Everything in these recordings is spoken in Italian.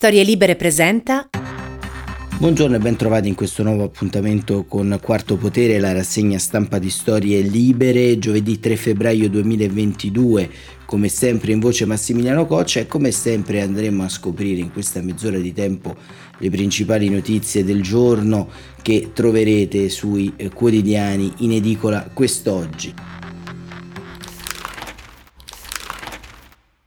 Storie Libere presenta. Buongiorno e ben trovati in questo nuovo appuntamento con Quarto Potere, la rassegna stampa di Storie Libere, giovedì 3 febbraio 2022. Come sempre in voce Massimiliano Coccia e come sempre andremo a scoprire in questa mezz'ora di tempo le principali notizie del giorno che troverete sui eh, quotidiani in edicola quest'oggi.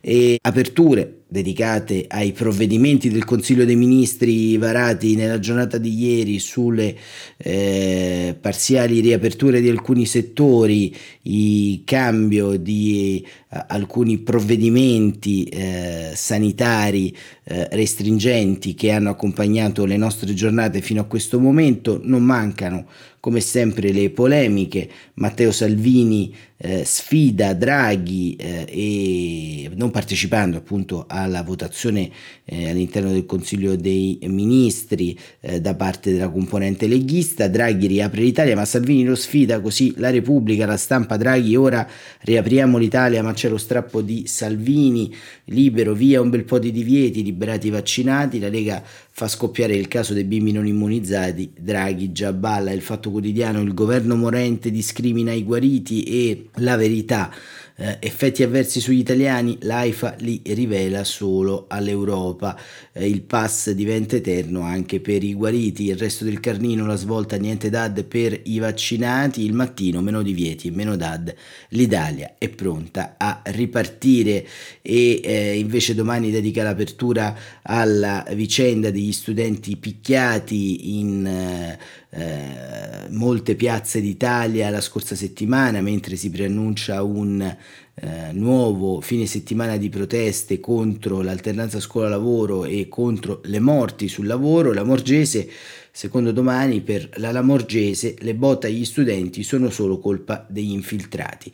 E aperture dedicate ai provvedimenti del Consiglio dei Ministri varati nella giornata di ieri sulle eh, parziali riaperture di alcuni settori, il cambio di eh, alcuni provvedimenti eh, sanitari eh, restringenti che hanno accompagnato le nostre giornate fino a questo momento, non mancano come sempre le polemiche, Matteo Salvini eh, sfida Draghi eh, e non partecipando appunto alla votazione eh, all'interno del Consiglio dei Ministri eh, da parte della componente leghista. Draghi riapre l'Italia, ma Salvini lo sfida così la Repubblica, la stampa Draghi, ora riapriamo l'Italia, ma c'è lo strappo di Salvini, libero, via un bel po' di divieti, liberati i vaccinati, la Lega fa scoppiare il caso dei bimbi non immunizzati, Draghi già balla, il fatto quotidiano, il governo morente discrimina i guariti e la verità eh, effetti avversi sugli italiani, l'AIFA li rivela solo all'Europa. Eh, il pass diventa eterno anche per i guariti, il resto del carnino, la svolta niente DAD per i vaccinati, il mattino meno divieti, meno DAD. L'Italia è pronta a ripartire e eh, invece domani dedica l'apertura alla vicenda degli studenti picchiati in eh, molte piazze d'Italia la scorsa settimana, mentre si preannuncia un eh, nuovo fine settimana di proteste contro l'alternanza scuola-lavoro e contro le morti sul lavoro, la Morgese Secondo domani per la Lamorgese le botte agli studenti sono solo colpa degli infiltrati.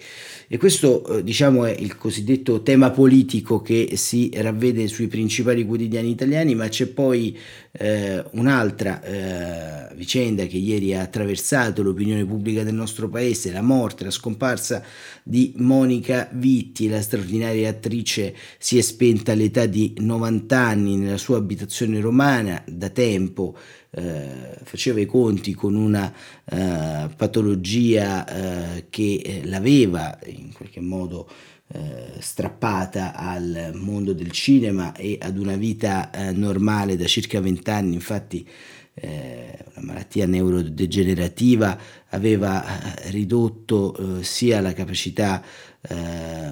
E questo eh, diciamo è il cosiddetto tema politico che si ravvede sui principali quotidiani italiani, ma c'è poi eh, un'altra eh, vicenda che ieri ha attraversato l'opinione pubblica del nostro paese, la morte, la scomparsa di Monica Vitti, la straordinaria attrice si è spenta all'età di 90 anni nella sua abitazione romana da tempo eh, faceva i conti con una eh, patologia eh, che eh, l'aveva in qualche modo eh, strappata al mondo del cinema e ad una vita eh, normale da circa 20 anni, infatti una malattia neurodegenerativa aveva ridotto sia la capacità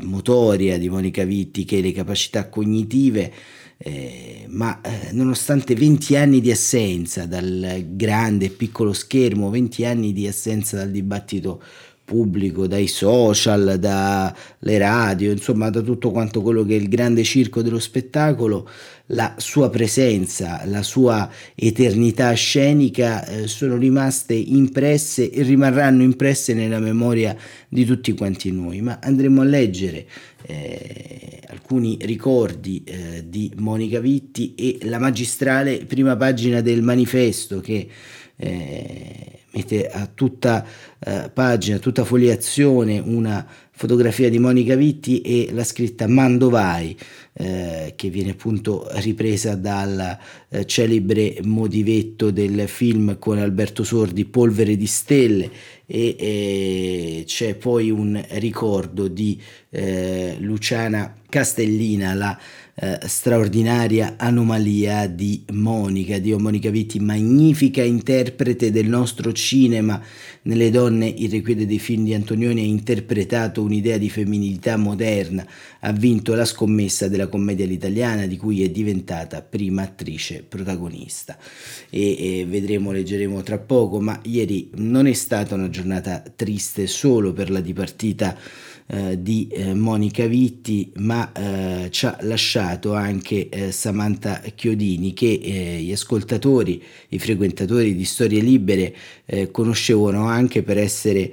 motoria di Monica Vitti che le capacità cognitive eh, ma eh, nonostante 20 anni di assenza dal grande e piccolo schermo, 20 anni di assenza dal dibattito pubblico, dai social, dalle radio, insomma da tutto quanto quello che è il grande circo dello spettacolo, la sua presenza, la sua eternità scenica eh, sono rimaste impresse e rimarranno impresse nella memoria di tutti quanti noi. Ma andremo a leggere eh, alcuni ricordi eh, di Monica Vitti e la magistrale prima pagina del manifesto che eh, mette a tutta eh, pagina, a tutta foliazione una fotografia di Monica Vitti e la scritta Mandovai, eh, che viene appunto ripresa dal eh, celebre motivetto del film con Alberto Sordi, Polvere di Stelle, e eh, c'è poi un ricordo di eh, Luciana Castellina, la eh, straordinaria anomalia di Monica, di Monica Vitti, magnifica interprete del nostro cinema. Nelle donne irrequiete dei film di Antonioni ha interpretato un'idea di femminilità moderna, ha vinto la scommessa della commedia all'italiana di cui è diventata prima attrice protagonista. E, e vedremo, leggeremo tra poco, ma ieri non è stata una giornata triste solo per la dipartita eh, di eh, Monica Vitti, ma eh, ci ha lasciato anche eh, Samantha Chiodini che eh, gli ascoltatori, i frequentatori di Storie Libere eh, conoscevano anche per essere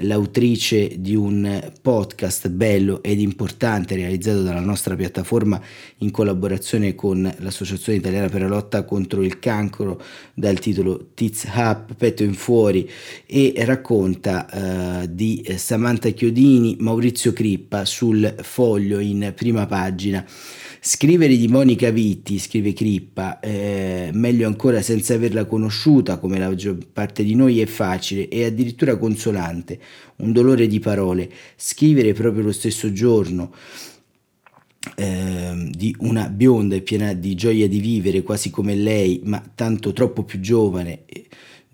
l'autrice di un podcast bello ed importante realizzato dalla nostra piattaforma in collaborazione con l'Associazione Italiana per la lotta contro il cancro dal titolo Tiz Up, Petto in Fuori e racconta di Samantha Chiodini, Maurizio Crippa sul foglio in prima pagina. Scrivere di Monica Vitti, scrive Crippa, eh, meglio ancora senza averla conosciuta, come la maggior parte di noi, è facile e addirittura consolante, un dolore di parole. Scrivere proprio lo stesso giorno, eh, di una bionda e piena di gioia di vivere, quasi come lei, ma tanto troppo più giovane,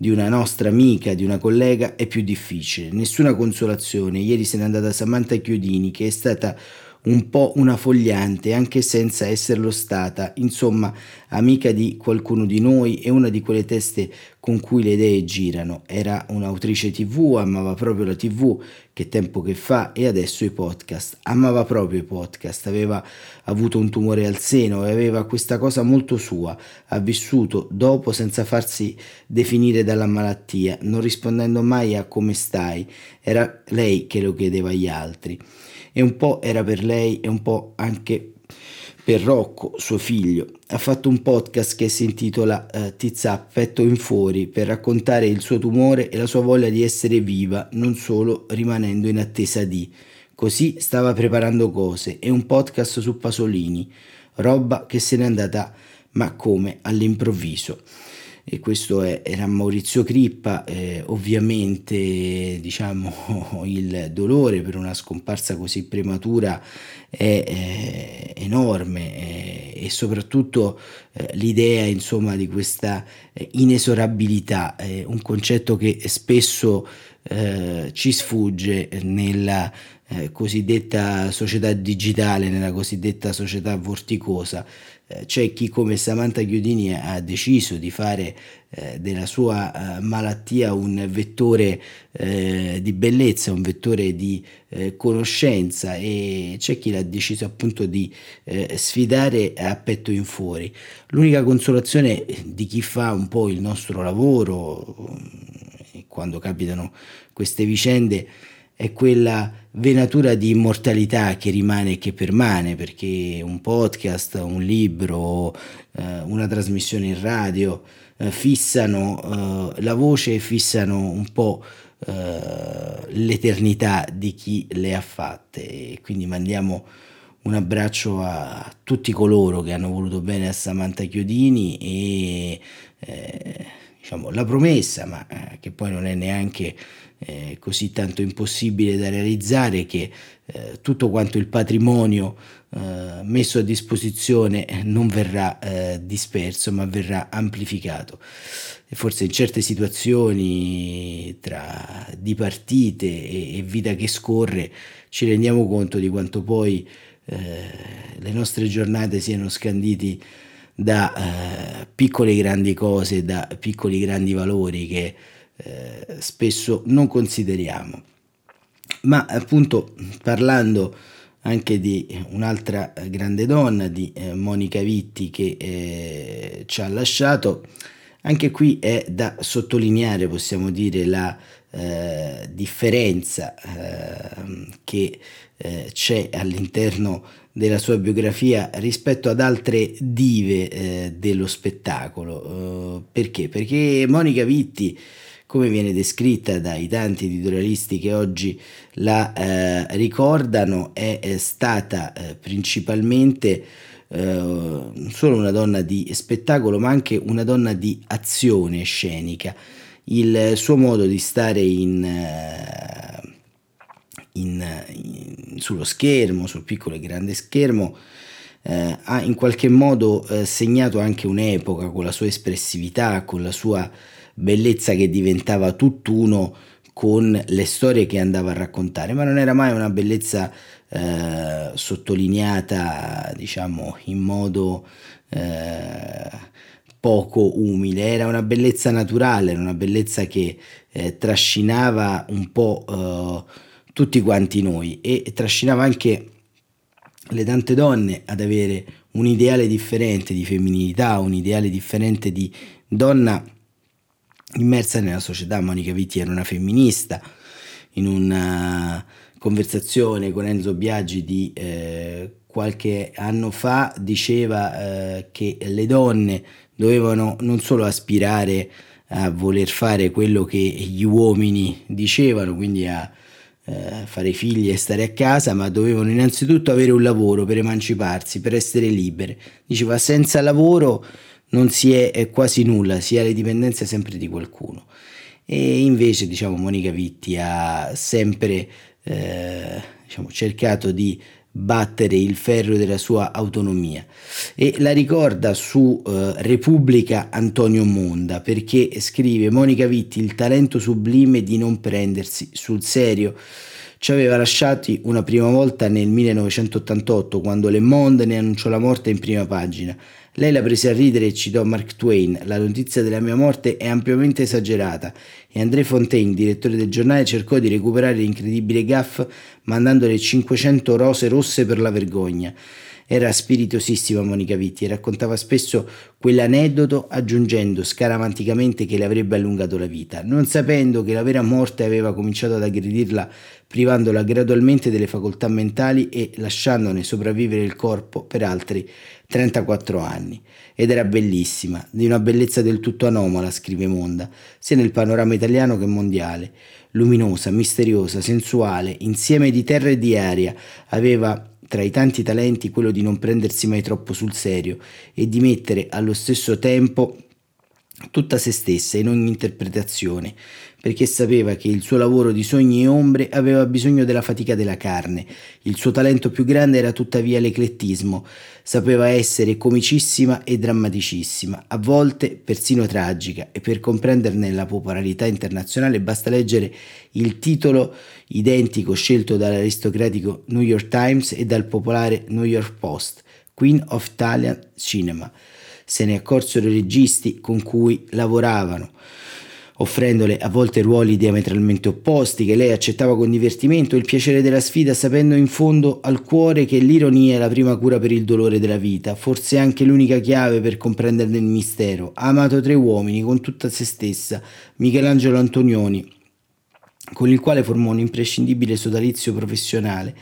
di una nostra amica, di una collega, è più difficile. Nessuna consolazione. Ieri se n'è andata Samantha Chiodini, che è stata un po' una fogliante, anche senza esserlo stata, insomma, amica di qualcuno di noi e una di quelle teste con cui le idee girano. Era un'autrice tv, amava proprio la tv, che tempo che fa, e adesso i podcast. Amava proprio i podcast, aveva avuto un tumore al seno e aveva questa cosa molto sua. Ha vissuto dopo senza farsi definire dalla malattia, non rispondendo mai a come stai. Era lei che lo chiedeva agli altri e un po' era per lei e un po' anche per Rocco, suo figlio. Ha fatto un podcast che si intitola uh, Tizap, petto in fuori, per raccontare il suo tumore e la sua voglia di essere viva, non solo rimanendo in attesa di. Così stava preparando cose e un podcast su Pasolini, roba che se n'è andata ma come all'improvviso e questo è, era Maurizio Crippa, eh, ovviamente diciamo, il dolore per una scomparsa così prematura è, è enorme è, e soprattutto eh, l'idea insomma, di questa eh, inesorabilità, un concetto che spesso eh, ci sfugge nella eh, cosiddetta società digitale, nella cosiddetta società vorticosa. Eh, c'è chi come Samantha Chiodini ha deciso di fare eh, della sua eh, malattia un vettore di bellezza, un vettore di conoscenza e c'è chi l'ha deciso appunto di sfidare a petto in fuori. L'unica consolazione di chi fa un po' il nostro lavoro, quando capitano queste vicende, è quella venatura di immortalità che rimane e che permane, perché un podcast, un libro, eh, una trasmissione in radio eh, fissano eh, la voce e fissano un po' eh, l'eternità di chi le ha fatte. E quindi mandiamo un abbraccio a tutti coloro che hanno voluto bene a Samantha Chiodini e eh, diciamo, la promessa, ma eh, che poi non è neanche eh, così tanto impossibile da realizzare, che eh, tutto quanto il patrimonio eh, messo a disposizione non verrà eh, disperso, ma verrà amplificato. E forse in certe situazioni tra dipartite e, e vita che scorre ci rendiamo conto di quanto poi eh, le nostre giornate siano scanditi da eh, piccole grandi cose, da piccoli grandi valori che eh, spesso non consideriamo. Ma appunto parlando anche di un'altra grande donna, di eh, Monica Vitti che eh, ci ha lasciato, anche qui è da sottolineare, possiamo dire, la eh, differenza ehm, che eh, c'è all'interno della sua biografia rispetto ad altre dive eh, dello spettacolo. Uh, perché? Perché Monica Vitti, come viene descritta dai tanti editorialisti che oggi la eh, ricordano, è, è stata eh, principalmente eh, non solo una donna di spettacolo, ma anche una donna di azione scenica. Il suo modo di stare in eh, in, in, sullo schermo, sul piccolo e grande schermo, eh, ha in qualche modo eh, segnato anche un'epoca con la sua espressività, con la sua bellezza che diventava tutt'uno con le storie che andava a raccontare, ma non era mai una bellezza eh, sottolineata, diciamo, in modo eh, poco umile, era una bellezza naturale, era una bellezza che eh, trascinava un po' eh, tutti quanti noi e trascinava anche le tante donne ad avere un ideale differente di femminilità, un ideale differente di donna immersa nella società. Monica Vitti era una femminista, in una conversazione con Enzo Biaggi di eh, qualche anno fa diceva eh, che le donne dovevano non solo aspirare a voler fare quello che gli uomini dicevano, quindi a eh, fare figli e stare a casa, ma dovevano innanzitutto avere un lavoro per emanciparsi, per essere libere. Diceva senza lavoro non si è, quasi nulla, si ha le dipendenze sempre di qualcuno. E invece diciamo Monica Vitti ha sempre eh, diciamo, cercato di battere il ferro della sua autonomia e la ricorda su uh, Repubblica Antonio Monda perché scrive Monica Vitti il talento sublime di non prendersi sul serio ci aveva lasciati una prima volta nel 1988 quando Le Monde ne annunciò la morte in prima pagina lei la prese a ridere e citò Mark Twain. La notizia della mia morte è ampiamente esagerata e André Fontaine, direttore del giornale, cercò di recuperare l'incredibile gaff mandandole 500 rose rosse per la vergogna. Era spiritosissima Monica Vitti e raccontava spesso quell'aneddoto aggiungendo scaramanticamente che le avrebbe allungato la vita, non sapendo che la vera morte aveva cominciato ad aggredirla privandola gradualmente delle facoltà mentali e lasciandone sopravvivere il corpo per altri 34 anni. Ed era bellissima, di una bellezza del tutto anomala, scrive Monda, sia nel panorama italiano che mondiale. Luminosa, misteriosa, sensuale, insieme di terra e di aria, aveva tra i tanti talenti quello di non prendersi mai troppo sul serio e di mettere allo stesso tempo tutta se stessa in ogni interpretazione, perché sapeva che il suo lavoro di sogni e ombre aveva bisogno della fatica della carne. Il suo talento più grande era tuttavia l'eclettismo. Sapeva essere comicissima e drammaticissima, a volte persino tragica, e per comprenderne la popolarità internazionale basta leggere il titolo identico scelto dall'aristocratico New York Times e dal popolare New York Post, Queen of Italian Cinema se ne accorsero i registi con cui lavoravano, offrendole a volte ruoli diametralmente opposti che lei accettava con divertimento, il piacere della sfida, sapendo in fondo al cuore che l'ironia è la prima cura per il dolore della vita, forse anche l'unica chiave per comprenderne il mistero. Ha amato tre uomini con tutta se stessa, Michelangelo Antonioni, con il quale formò un imprescindibile sodalizio professionale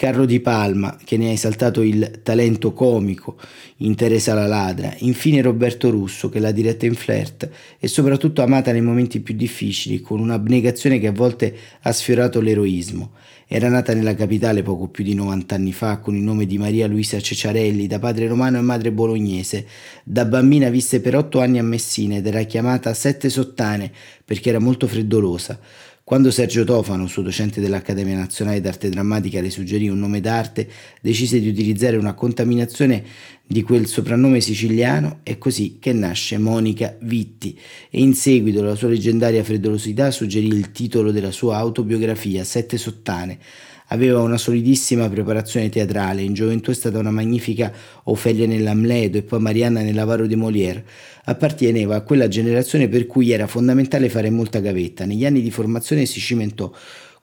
Carlo Di Palma, che ne ha esaltato il talento comico in Teresa la ladra, infine Roberto Russo, che l'ha diretta in flirt e soprattutto amata nei momenti più difficili, con un'abnegazione che a volte ha sfiorato l'eroismo. Era nata nella capitale poco più di 90 anni fa con il nome di Maria Luisa Ceciarelli, da padre romano e madre bolognese. Da bambina visse per otto anni a Messina ed era chiamata Sette Sottane perché era molto freddolosa. Quando Sergio Tofano, suo docente dell'Accademia Nazionale d'Arte Drammatica, le suggerì un nome d'arte, decise di utilizzare una contaminazione di quel soprannome siciliano, è così che nasce Monica Vitti. E in seguito alla sua leggendaria freddolosità suggerì il titolo della sua autobiografia, Sette Sottane, Aveva una solidissima preparazione teatrale, in gioventù è stata una magnifica Ofelia nell'Amledo e poi Marianna nell'Avaro de Molière. Apparteneva a quella generazione per cui era fondamentale fare molta gavetta. Negli anni di formazione si cimentò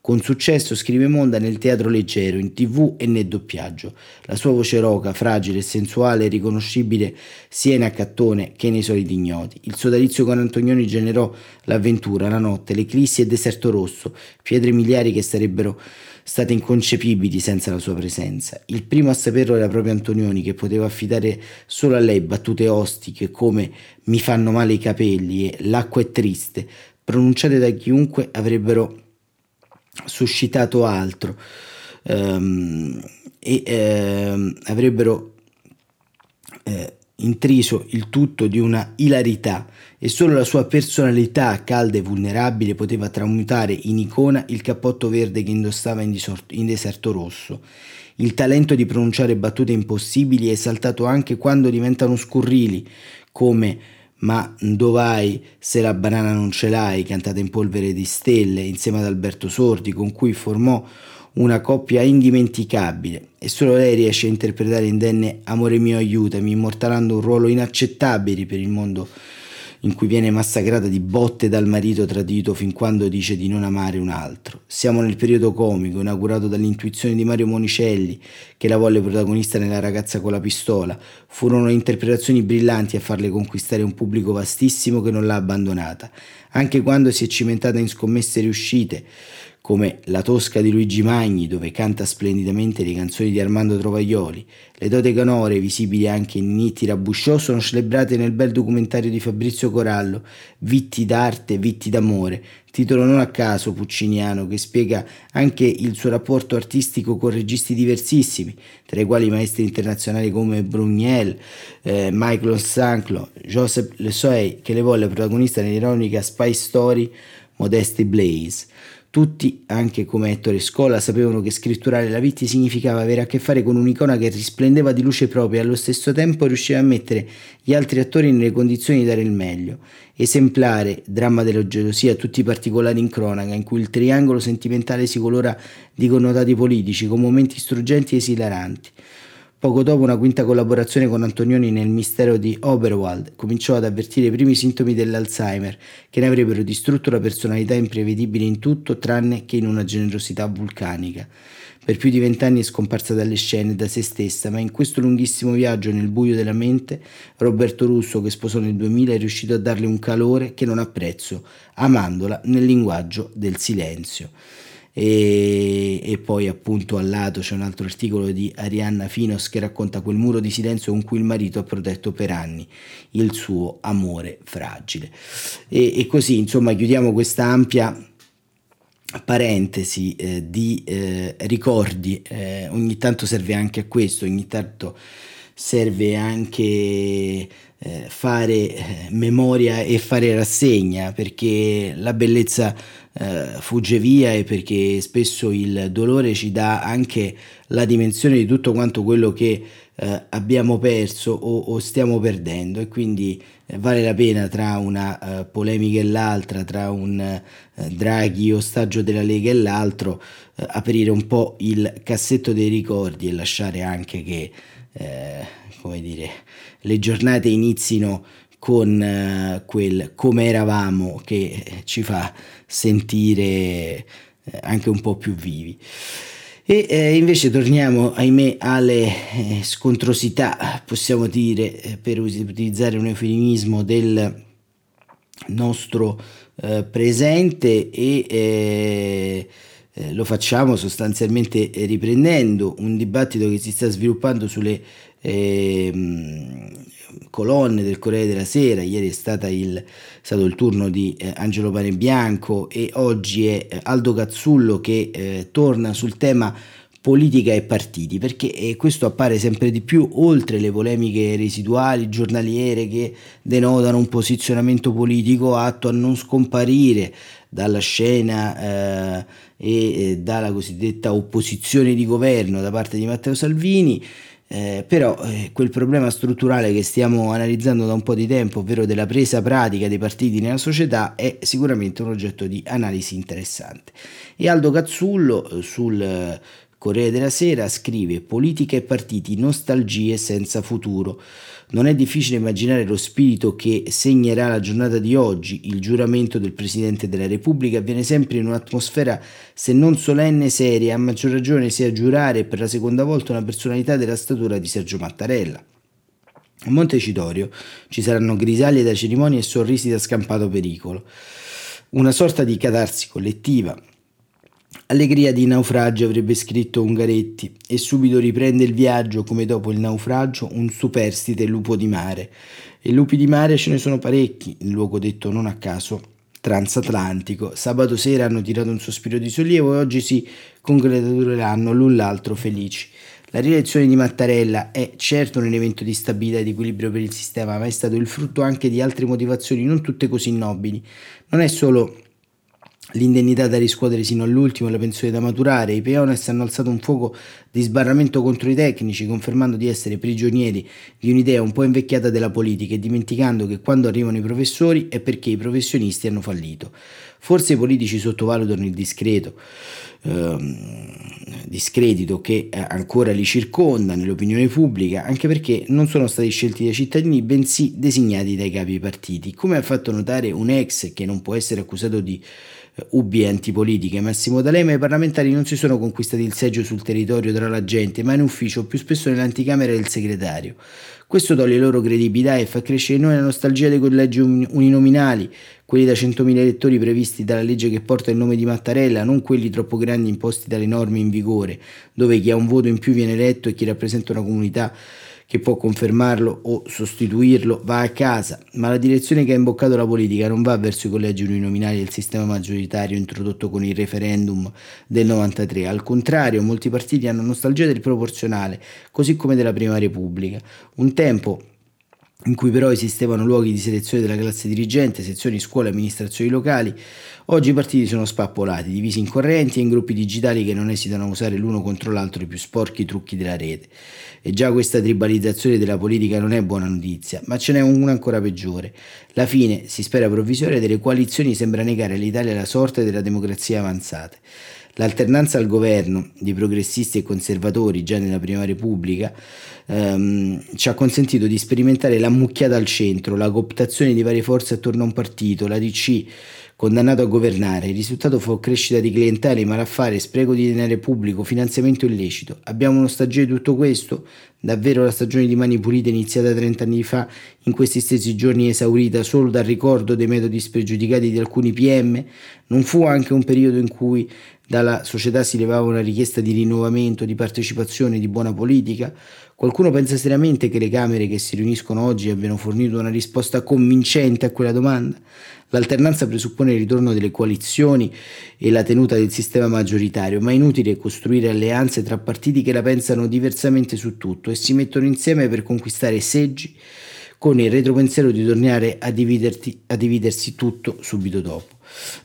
con successo scrive Monda nel teatro leggero, in tv e nel doppiaggio. La sua voce roca, fragile e sensuale è riconoscibile sia in Accattone che nei soliti ignoti. Il suo dalizio con Antonioni generò l'avventura, la notte, l'eclissi e Deserto Rosso, pietre miliari che sarebbero state inconcepibili senza la sua presenza. Il primo a saperlo era proprio Antonioni, che poteva affidare solo a lei battute ostiche come mi fanno male i capelli e l'acqua è triste, pronunciate da chiunque avrebbero suscitato altro um, e um, avrebbero eh, intriso il tutto di una ilarità e solo la sua personalità calda e vulnerabile poteva tramutare in icona il cappotto verde che indossava in, disorto, in deserto rosso. Il talento di pronunciare battute impossibili è esaltato anche quando diventano scurrili, come Ma dov'hai se la banana non ce l'hai, cantata in polvere di stelle insieme ad Alberto Sordi, con cui formò una coppia indimenticabile e solo lei riesce a interpretare indenne Amore mio aiutami, immortalando un ruolo inaccettabile per il mondo in cui viene massacrata di botte dal marito tradito fin quando dice di non amare un altro. Siamo nel periodo comico, inaugurato dall'intuizione di Mario Monicelli, che la volle protagonista nella ragazza con la pistola. Furono interpretazioni brillanti a farle conquistare un pubblico vastissimo che non l'ha abbandonata, anche quando si è cimentata in scommesse riuscite come La Tosca di Luigi Magni, dove canta splendidamente le canzoni di Armando Trovaglioli. Le dote canore, visibili anche in Nitti Rabusciò, sono celebrate nel bel documentario di Fabrizio Corallo, Vitti d'arte, vitti d'amore, titolo non a caso pucciniano, che spiega anche il suo rapporto artistico con registi diversissimi, tra i quali maestri internazionali come Bruniel, eh, Michael Sanclo, Joseph Le Soy, che le volle protagonista nell'ironica Spy Story Modesti Blaze. Tutti, anche come Ettore Scola, sapevano che scritturare la Vitti significava avere a che fare con un'icona che risplendeva di luce propria e allo stesso tempo riusciva a mettere gli altri attori nelle condizioni di dare il meglio. Esemplare, dramma della gelosia, tutti i particolari in cronaca, in cui il triangolo sentimentale si colora di connotati politici, con momenti struggenti e esilaranti. Poco dopo una quinta collaborazione con Antonioni nel mistero di Oberwald cominciò ad avvertire i primi sintomi dell'Alzheimer che ne avrebbero distrutto la personalità imprevedibile in tutto tranne che in una generosità vulcanica. Per più di vent'anni è scomparsa dalle scene da se stessa, ma in questo lunghissimo viaggio nel buio della mente, Roberto Russo, che sposò nel 2000, è riuscito a darle un calore che non ha prezzo, amandola nel linguaggio del silenzio e, e, poi appunto al lato c'è un altro articolo di Arianna Finos che racconta quel muro di silenzio con cui il marito ha protetto per anni il suo amore fragile. E, e così insomma chiudiamo questa ampia parentesi eh, di eh, ricordi. Eh, ogni tanto serve anche a questo ogni tanto serve anche fare eh, memoria e fare rassegna perché la bellezza eh, fugge via e perché spesso il dolore ci dà anche la dimensione di tutto quanto quello che eh, abbiamo perso o, stiamo perdendo. E quindi eh, vale la pena tra una polemica e l'altra, tra un Draghi ostaggio della Lega e l'altro, aprire un po' il cassetto dei ricordi e lasciare anche che come dire, le giornate inizino con uh, quel come eravamo che ci fa sentire eh, anche un po' più vivi. E eh, invece torniamo, ahimè, alle eh, scontrosità, possiamo dire, eh, per utilizzare un eufemismo del nostro eh, presente e lo facciamo sostanzialmente riprendendo un dibattito che si sta sviluppando sulle ehm, colonne del Corriere della Sera, ieri è, il, stato il turno di eh, Angelo Panebianco e oggi è eh, Aldo Cazzullo che eh, torna sul tema politica e partiti, perché eh, questo appare sempre di più oltre le polemiche residuali giornaliere che denotano un posizionamento politico atto a non scomparire dalla scena eh, e dalla cosiddetta opposizione di governo da parte di Matteo Salvini. Eh, però eh, quel problema strutturale che stiamo analizzando da un po' di tempo, ovvero della presa pratica dei partiti nella società, è sicuramente un oggetto di analisi interessante. E Aldo Cazzullo eh, sul Corriere della Sera scrive Politica e partiti, nostalgie senza futuro. Non è difficile immaginare lo spirito che segnerà la giornata di oggi. Il giuramento del Presidente della Repubblica avviene sempre in un'atmosfera, se non solenne, seria, a maggior ragione se a giurare per la seconda volta una personalità della statura di Sergio Mattarella. A Montecitorio ci saranno grisaglie da cerimonie e sorrisi da scampato pericolo. Una sorta di catarsi collettiva, Allegria di naufragio avrebbe scritto Ungaretti e subito riprende il viaggio come dopo il naufragio un superstite lupo di mare. E lupi di mare ce ne sono parecchi, in luogo detto non a caso transatlantico. Sabato sera hanno tirato un sospiro di sollievo e oggi si congratuleranno l'un l'altro felici. La rielezione di Mattarella è certo un elemento di stabilità e di equilibrio per il sistema, ma è stato il frutto anche di altre motivazioni non tutte così nobili. Non è solo l'indennità da riscuotere sino all'ultimo e la pensione da maturare. I Peones hanno alzato un fuoco di sbarramento contro i tecnici, confermando di essere prigionieri di un'idea un po' invecchiata della politica e dimenticando che quando arrivano i professori è perché i professionisti hanno fallito. Forse i politici sottovalutano il discreto ehm, discredito che eh, ancora li circonda nell'opinione pubblica, anche perché non sono stati scelti dai cittadini, bensì designati dai capi partiti. Come ha fatto notare un ex che non può essere accusato di Ubi antipolitiche, Massimo D'Alema, i parlamentari non si sono conquistati il seggio sul territorio tra la gente, ma in ufficio, più spesso nell'anticamera del segretario. Questo toglie loro credibilità e fa crescere in noi la nostalgia dei collegi uninominali, quelli da 100.000 elettori previsti dalla legge che porta il nome di Mattarella, non quelli troppo grandi imposti dalle norme in vigore, dove chi ha un voto in più viene eletto e chi rappresenta una comunità che può confermarlo o sostituirlo va a casa, ma la direzione che ha imboccato la politica non va verso i collegi uninominali del sistema maggioritario introdotto con il referendum del 93, al contrario molti partiti hanno nostalgia del proporzionale, così come della Prima Repubblica. Un tempo in cui però esistevano luoghi di selezione della classe dirigente, sezioni scuole e amministrazioni locali, oggi i partiti sono spappolati, divisi in correnti e in gruppi digitali che non esitano a usare l'uno contro l'altro i più sporchi trucchi della rete. E già questa tribalizzazione della politica non è buona notizia, ma ce n'è una ancora peggiore. La fine, si spera provvisoria, delle coalizioni sembra negare all'Italia la sorte della democrazia avanzate. L'alternanza al governo di progressisti e conservatori già nella Prima Repubblica ehm, ci ha consentito di sperimentare l'ammucchiata al centro, la cooptazione di varie forze attorno a un partito, la DC condannato a governare. Il risultato fu crescita di clientele, malaffare, spreco di denaro pubblico, finanziamento illecito. Abbiamo uno stagio di tutto questo? Davvero la stagione di Mani Pulite iniziata 30 anni fa, in questi stessi giorni esaurita solo dal ricordo dei metodi spregiudicati di alcuni PM? Non fu anche un periodo in cui dalla società si levava una richiesta di rinnovamento, di partecipazione, di buona politica? Qualcuno pensa seriamente che le Camere che si riuniscono oggi abbiano fornito una risposta convincente a quella domanda? L'alternanza presuppone il ritorno delle coalizioni e la tenuta del sistema maggioritario, ma è inutile costruire alleanze tra partiti che la pensano diversamente su tutto e si mettono insieme per conquistare seggi con il retropensiero di tornare a, a dividersi tutto subito dopo.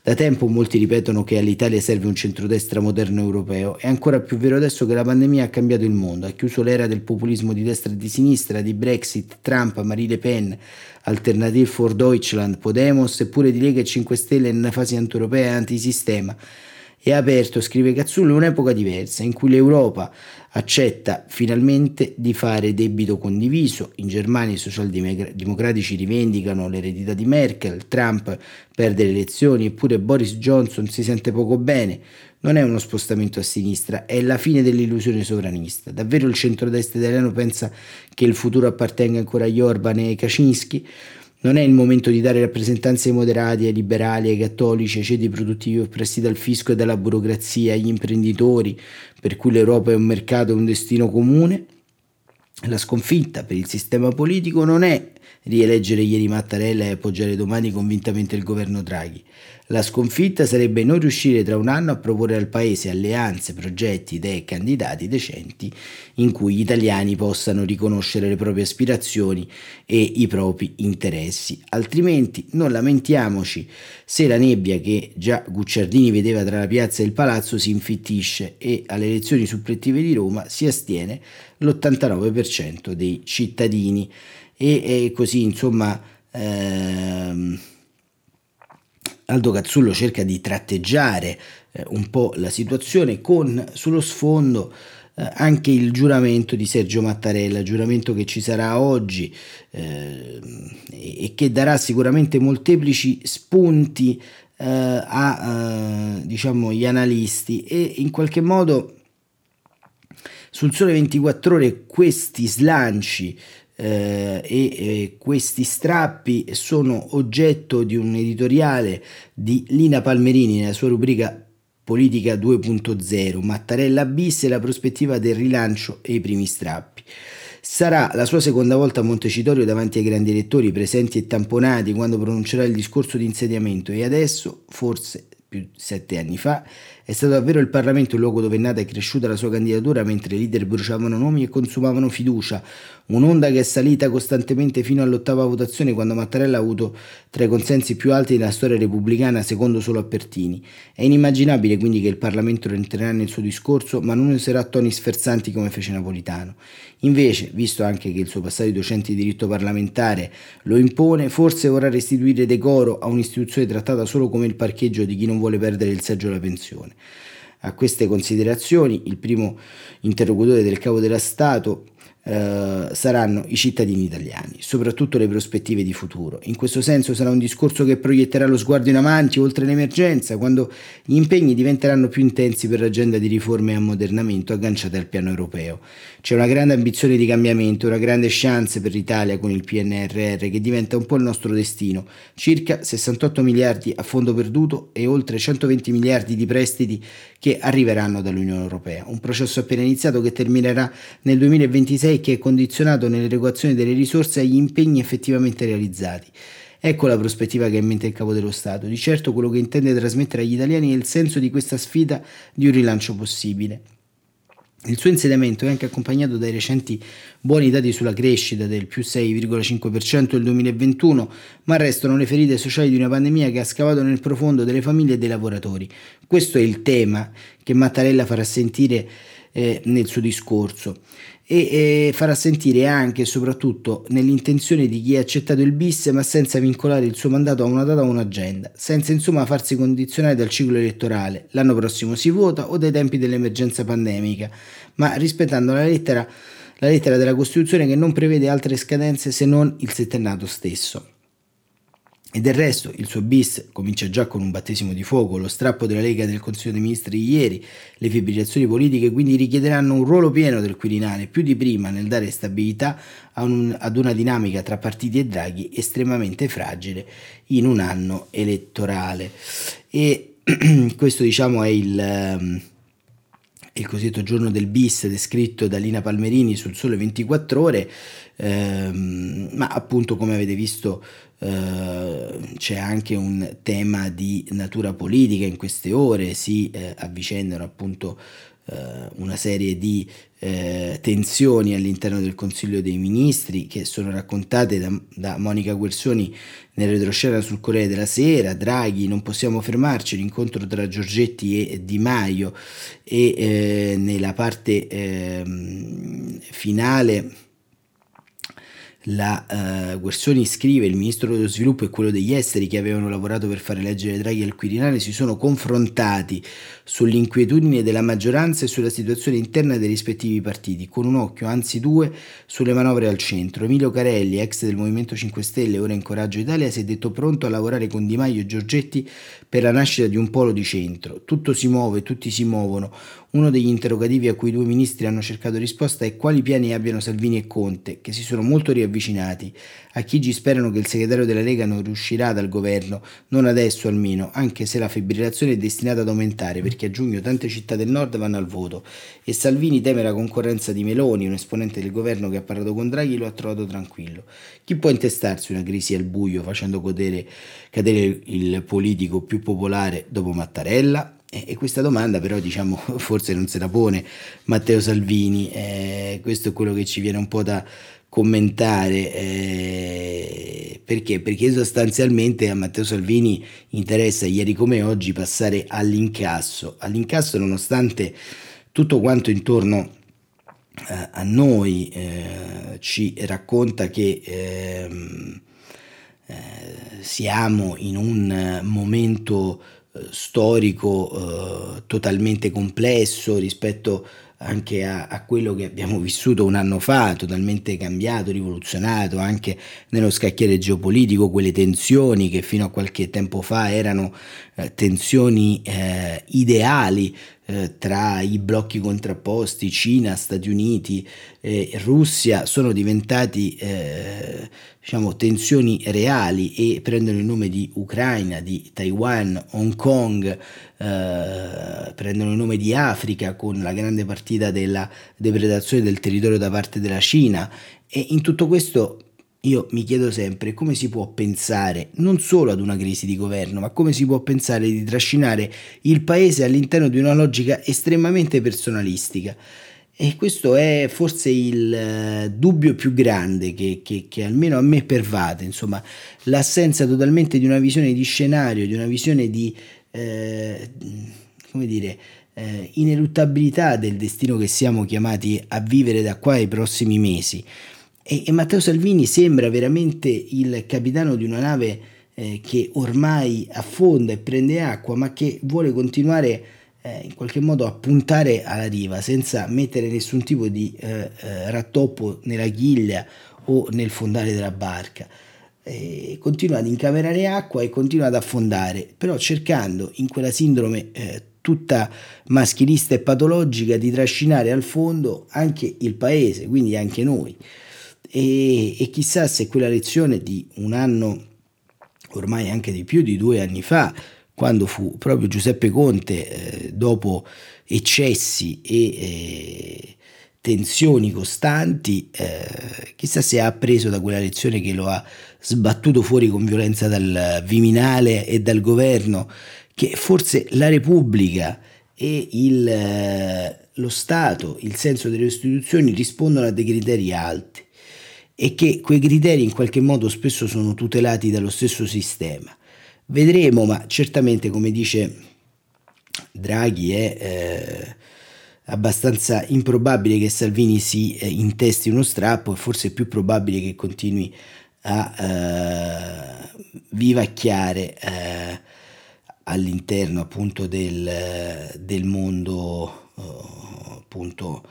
Da tempo molti ripetono che all'Italia serve un centrodestra moderno europeo. È ancora più vero adesso che la pandemia ha cambiato il mondo, ha chiuso l'era del populismo di destra e di sinistra, di Brexit, Trump, Marie Le Pen, Alternative for Deutschland, Podemos eppure di Lega e 5 Stelle nella fase anti-europea e antisistema è aperto, scrive Cazzullo, un'epoca diversa in cui l'Europa accetta finalmente di fare debito condiviso. In Germania i socialdemocratici rivendicano l'eredità di Merkel, Trump perde le elezioni, eppure Boris Johnson si sente poco bene. Non è uno spostamento a sinistra, è la fine dell'illusione sovranista. Davvero il centrodestra italiano pensa che il futuro appartenga ancora agli Orban e ai Kaczynski? Non è il momento di dare rappresentanze ai moderati, ai liberali, ai cattolici, ai ceti produttivi oppressi dal fisco e dalla burocrazia, agli imprenditori, per cui l'Europa è un mercato e un destino comune? La sconfitta per il sistema politico non è rieleggere ieri Mattarella e appoggiare domani convintamente il governo Draghi. La sconfitta sarebbe non riuscire tra un anno a proporre al Paese alleanze, progetti, idee e candidati decenti in cui gli italiani possano riconoscere le proprie aspirazioni e i propri interessi. Altrimenti non lamentiamoci se la nebbia che già Gucciardini vedeva tra la piazza e il palazzo si infittisce e alle elezioni supplettive di Roma si astiene l'89% dei cittadini e, e così insomma ehm, Aldo Cazzullo cerca di tratteggiare eh, un po' la situazione con sullo sfondo eh, anche il giuramento di Sergio Mattarella, giuramento che ci sarà oggi eh, e che darà sicuramente molteplici spunti eh, a eh, diciamo gli analisti. E in qualche modo sul sole 24 ore questi slanci eh, e questi strappi sono oggetto di un editoriale di Lina Palmerini nella sua rubrica Politica 2.0, Mattarella bis e la prospettiva del rilancio e i primi strappi. Sarà la sua seconda volta a Montecitorio davanti ai grandi elettori presenti e tamponati quando pronuncerà il discorso di insediamento e adesso, forse più sette anni fa, è stato davvero il Parlamento il luogo dove è nata e cresciuta la sua candidatura mentre i leader bruciavano nomi e consumavano fiducia, un'onda che è salita costantemente fino all'ottava votazione quando Mattarella ha avuto tra i consensi più alti della storia repubblicana secondo solo a Pertini. È inimmaginabile quindi che il Parlamento rientrerà nel suo discorso ma non userà toni sferzanti come fece Napolitano. Invece, visto anche che il suo passato di docente di diritto parlamentare lo impone, forse vorrà restituire decoro a un'istituzione trattata solo come il parcheggio di chi non vuole perdere il seggio o la pensione. A queste considerazioni il primo interlocutore del capo dello Stato eh, saranno i cittadini italiani, soprattutto le prospettive di futuro. In questo senso sarà un discorso che proietterà lo sguardo in avanti, oltre l'emergenza, quando gli impegni diventeranno più intensi per l'agenda di riforme e ammodernamento agganciate al piano europeo. C'è una grande ambizione di cambiamento, una grande chance per l'Italia con il PNRR che diventa un po' il nostro destino, circa 68 miliardi a fondo perduto e oltre 120 miliardi di prestiti che arriveranno dall'Unione Europea. Un processo appena iniziato che terminerà nel 2026 e che è condizionato nell'erogazione delle risorse agli impegni effettivamente realizzati. Ecco la prospettiva che ha in mente il capo dello Stato. Di certo quello che intende trasmettere agli italiani è il senso di questa sfida di un rilancio possibile. Il suo insediamento è anche accompagnato dai recenti buoni dati sulla crescita del più 6,5% del 2021, ma restano le ferite sociali di una pandemia che ha scavato nel profondo delle famiglie e dei lavoratori. Questo è il tema che Mattarella farà sentire eh, nel suo discorso e eh, farà sentire anche e soprattutto nell'intenzione di chi ha accettato il bis ma senza vincolare il suo mandato a una data o un'agenda, senza insomma farsi condizionare dal ciclo elettorale, l'anno prossimo si vota o dai tempi dell'emergenza pandemica, ma rispettando la lettera, la lettera della Costituzione che non prevede altre scadenze se non il settennato stesso. E del resto il suo bis comincia già con un battesimo di fuoco, lo strappo della Lega del Consiglio dei Ministri ieri, le fibrillazioni politiche quindi richiederanno un ruolo pieno del Quirinale, più di prima nel dare stabilità un, ad una dinamica tra partiti e Draghi estremamente fragile in un anno elettorale. E questo diciamo è il... Il cosiddetto giorno del bis descritto da Lina Palmerini sul Sole 24 ore, ehm, ma appunto come avete visto eh, c'è anche un tema di natura politica in queste ore, si eh, avvicendano appunto una serie di eh, tensioni all'interno del Consiglio dei Ministri che sono raccontate da, da Monica Guersoni nel retroscena sul Corriere della Sera, Draghi, non possiamo fermarci, l'incontro tra Giorgetti e Di Maio e eh, nella parte ehm, finale la uh, Guersoni scrive il ministro dello sviluppo e quello degli esteri che avevano lavorato per fare leggere Draghi al Quirinale si sono confrontati sull'inquietudine della maggioranza e sulla situazione interna dei rispettivi partiti, con un occhio, anzi due, sulle manovre al centro. Emilio Carelli, ex del Movimento 5 Stelle, ora in Coraggio Italia, si è detto pronto a lavorare con Di Maio e Giorgetti per la nascita di un polo di centro. Tutto si muove, tutti si muovono. Uno degli interrogativi a cui i due ministri hanno cercato risposta è quali piani abbiano Salvini e Conte, che si sono molto riavvicinati. A Chigi sperano che il segretario della Lega non riuscirà dal governo, non adesso almeno, anche se la fibrillazione è destinata ad aumentare, perché a giugno tante città del nord vanno al voto. E Salvini teme la concorrenza di Meloni, un esponente del governo che ha parlato con Draghi lo ha trovato tranquillo. Chi può intestarsi una crisi al buio facendo cadere, cadere il politico più popolare dopo Mattarella? E questa domanda però diciamo forse non se la pone Matteo Salvini, eh, questo è quello che ci viene un po' da commentare, eh, perché? Perché sostanzialmente a Matteo Salvini interessa ieri come oggi passare all'incasso, all'incasso nonostante tutto quanto intorno eh, a noi eh, ci racconta che ehm, eh, siamo in un momento eh, storico eh, totalmente complesso rispetto anche a, a, quello che abbiamo vissuto un anno fa, totalmente cambiato, rivoluzionato anche nello scacchiere geopolitico, quelle tensioni che fino a qualche tempo fa erano eh, tensioni eh, ideali eh, tra i blocchi contrapposti Cina, Stati Uniti e Russia sono diventati eh, diciamo, tensioni reali e prendono il nome di Ucraina, di Taiwan, Hong Kong, eh, prendono il nome di Africa con la grande partita della depredazione del territorio da parte della Cina. E in tutto questo io mi chiedo sempre come si può pensare non solo ad una crisi di governo, ma come si può pensare di trascinare il paese all'interno di una logica estremamente personalistica. E questo è forse il uh, dubbio più grande che, che, che, almeno a me pervade, insomma, l'assenza totalmente di una visione di scenario, di una visione di, eh, come dire, eh, ineluttabilità del destino che siamo chiamati a vivere da qua ai prossimi mesi. E, e Matteo Salvini sembra veramente il capitano di una nave eh, che ormai affonda e prende acqua, ma che vuole continuare eh, in qualche modo a puntare alla riva senza mettere nessun tipo di eh, eh, rattoppo nella chiglia o nel fondale della barca. Eh, continua ad incamerare acqua e continua ad affondare, però cercando in quella sindrome eh, tutta maschilista e patologica di trascinare al fondo anche il paese, quindi anche noi. E, e chissà se quella lezione di un anno, ormai anche di più di due anni fa, quando fu proprio Giuseppe Conte, eh, dopo eccessi e eh, tensioni costanti, eh, chissà se ha appreso da quella lezione che lo ha sbattuto fuori con violenza dal Viminale e dal governo, che forse la Repubblica e il, eh, lo Stato, il senso delle istituzioni rispondono a dei criteri alti e che quei criteri in qualche modo spesso sono tutelati dallo stesso sistema. Vedremo, ma certamente come dice Draghi è eh, abbastanza improbabile che Salvini si eh, intesti uno strappo e forse è più probabile che continui a eh, vivacchiare eh, all'interno appunto del, del mondo uh, appunto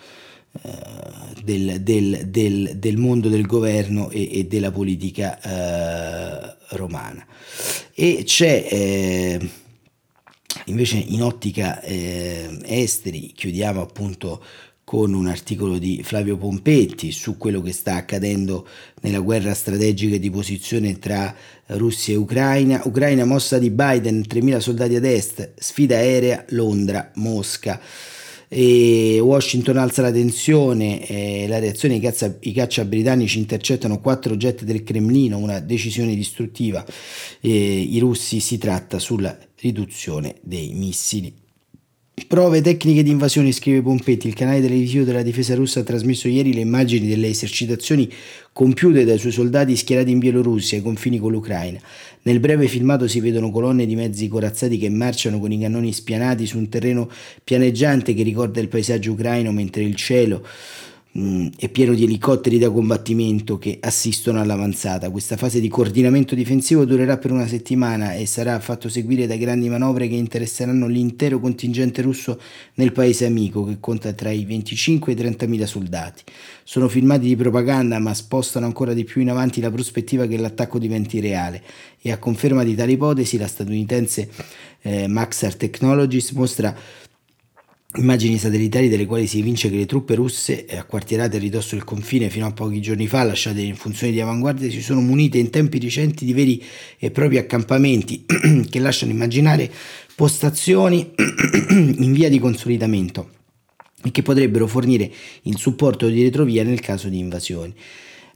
del, del, del, del, mondo del governo e, e della politica uh, romana e c'è eh, invece in ottica eh, esteri chiudiamo appunto con un articolo di Flavio Pompetti su quello che sta accadendo nella guerra strategica di posizione tra Russia e Ucraina. Ucraina mossa di Biden, 3.000 soldati ad est, sfida aerea, Londra, Mosca. E Washington alza la tensione, eh, la reazione i caccia, i caccia, britannici intercettano quattro jet del Cremlino, una decisione distruttiva. Eh, I russi si tratta sulla riduzione dei missili. Prove tecniche di invasione, scrive Pompetti. Il canale televisivo della difesa russa ha trasmesso ieri le immagini delle esercitazioni compiute dai suoi soldati schierati in Bielorussia ai confini con l'Ucraina. Nel breve filmato si vedono colonne di mezzi corazzati che marciano con i cannoni spianati su un terreno pianeggiante che ricorda il paesaggio ucraino mentre il cielo Mm, è pieno di elicotteri da combattimento che assistono all'avanzata. Questa fase di coordinamento difensivo durerà per una settimana e sarà fatto seguire da grandi manovre che interesseranno l'intero contingente russo nel paese amico che conta tra i 25 e i 30 mila soldati. Sono filmati di propaganda ma spostano ancora di più in avanti la prospettiva che l'attacco diventi reale e a conferma di tale ipotesi la statunitense eh, Maxar Technologies mostra Immagini satellitari dalle quali si evince che le truppe russe, acquartierate a ridosso del confine fino a pochi giorni fa, lasciate in funzione di avanguardia, si sono munite in tempi recenti di veri e propri accampamenti che lasciano immaginare postazioni in via di consolidamento e che potrebbero fornire il supporto di retrovia nel caso di invasioni.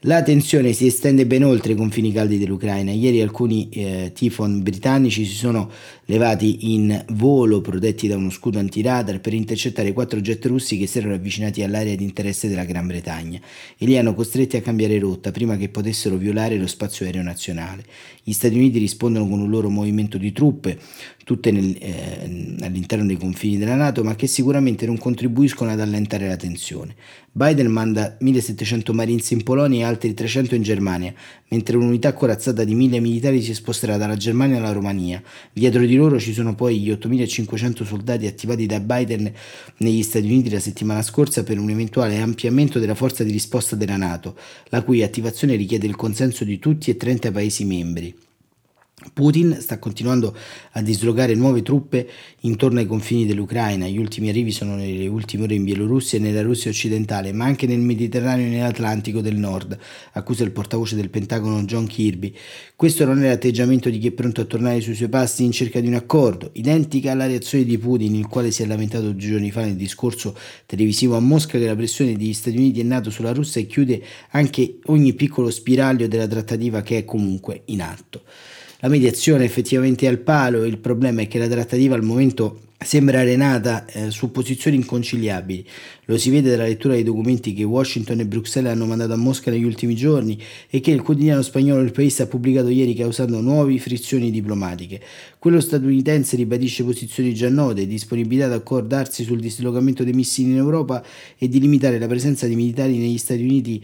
La tensione si estende ben oltre i confini caldi dell'Ucraina. Ieri alcuni eh, tifon britannici si sono levati in volo protetti da uno scudo antiradar per intercettare quattro jet russi che si erano avvicinati all'area di interesse della Gran Bretagna e li hanno costretti a cambiare rotta prima che potessero violare lo spazio aereo nazionale. Gli Stati Uniti rispondono con un loro movimento di truppe, tutte nel, eh, all'interno dei confini della Nato, ma che sicuramente non contribuiscono ad allentare la tensione. Biden manda 1700 Marines in Polonia e altri 300 in Germania, mentre un'unità corazzata di 1000 militari si sposterà dalla Germania alla Romania. Dietro di loro ci sono poi gli 8500 soldati attivati da Biden negli Stati Uniti la settimana scorsa per un eventuale ampliamento della forza di risposta della Nato, la cui attivazione richiede il consenso di tutti e 30 Paesi membri. Putin sta continuando a dislocare nuove truppe intorno ai confini dell'Ucraina. Gli ultimi arrivi sono nelle ultime ore in Bielorussia e nella Russia occidentale, ma anche nel Mediterraneo e nell'Atlantico del Nord, accusa il portavoce del Pentagono John Kirby. Questo non è l'atteggiamento di chi è pronto a tornare sui suoi passi in cerca di un accordo, identica alla reazione di Putin, il quale si è lamentato due giorni fa nel discorso televisivo a Mosca che la pressione degli Stati Uniti è NATO sulla Russia e chiude anche ogni piccolo spiraglio della trattativa che è comunque in atto. La mediazione effettivamente è al palo, il problema è che la trattativa al momento sembra arenata eh, su posizioni inconciliabili. Lo si vede dalla lettura dei documenti che Washington e Bruxelles hanno mandato a Mosca negli ultimi giorni e che il quotidiano spagnolo Il Paese ha pubblicato ieri causando nuove frizioni diplomatiche. Quello statunitense ribadisce posizioni già note, disponibilità ad accordarsi sul dislocamento dei missili in Europa e di limitare la presenza di militari negli Stati Uniti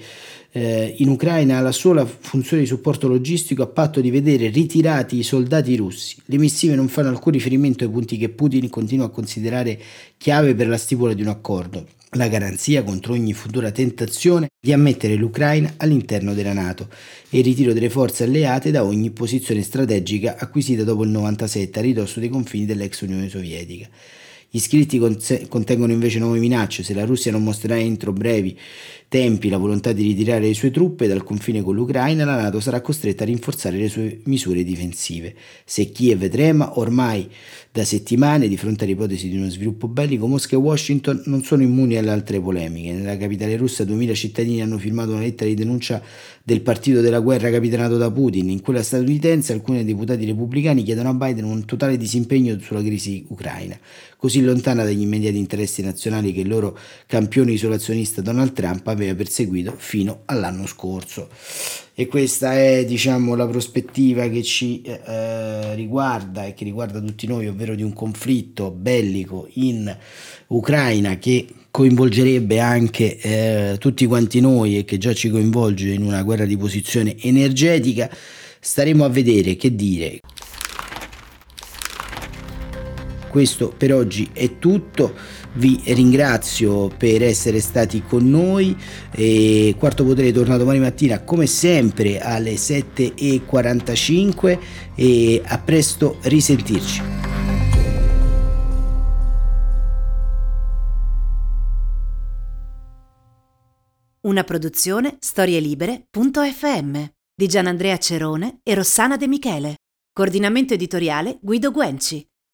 eh, in Ucraina ha la sola funzione di supporto logistico a patto di vedere ritirati i soldati russi. Le missive non fanno alcun riferimento ai punti che Putin continua a considerare chiave per la stipula di un accordo la garanzia contro ogni futura tentazione di ammettere l'Ucraina all'interno della Nato e il ritiro delle forze alleate da ogni posizione strategica acquisita dopo il 97 a ridosso dei confini dell'ex Unione Sovietica. Gli scritti contengono invece nuove minacce. Se la Russia non mostrerà entro brevi tempi la volontà di ritirare le sue truppe dal confine con l'Ucraina, la Nato sarà costretta a rinforzare le sue misure difensive. Se Kiev trema, ormai da settimane, di fronte all'ipotesi di uno sviluppo bellico, Mosca e Washington non sono immuni alle altre polemiche. Nella capitale russa 2000 cittadini hanno firmato una lettera di denuncia del partito della guerra capitanato da Putin. In quella statunitense alcuni deputati repubblicani chiedono a Biden un totale disimpegno sulla crisi ucraina, così lontana dagli immediati interessi nazionali che il loro campione isolazionista Donald Trump aveva perseguito fino all'anno scorso e questa è diciamo la prospettiva che ci eh, eh, riguarda e che riguarda tutti noi, ovvero di un conflitto bellico in Ucraina che coinvolgerebbe anche eh, tutti quanti noi e che già ci coinvolge in una guerra di posizione energetica. Staremo a vedere che dire. Questo per oggi è tutto vi ringrazio per essere stati con noi e Quarto Potere torna domani mattina come sempre alle 7.45 e a presto risentirci. Una produzione storielibere.fm di Gianandrea Cerone e Rossana De Michele. Coordinamento editoriale Guido Guenci.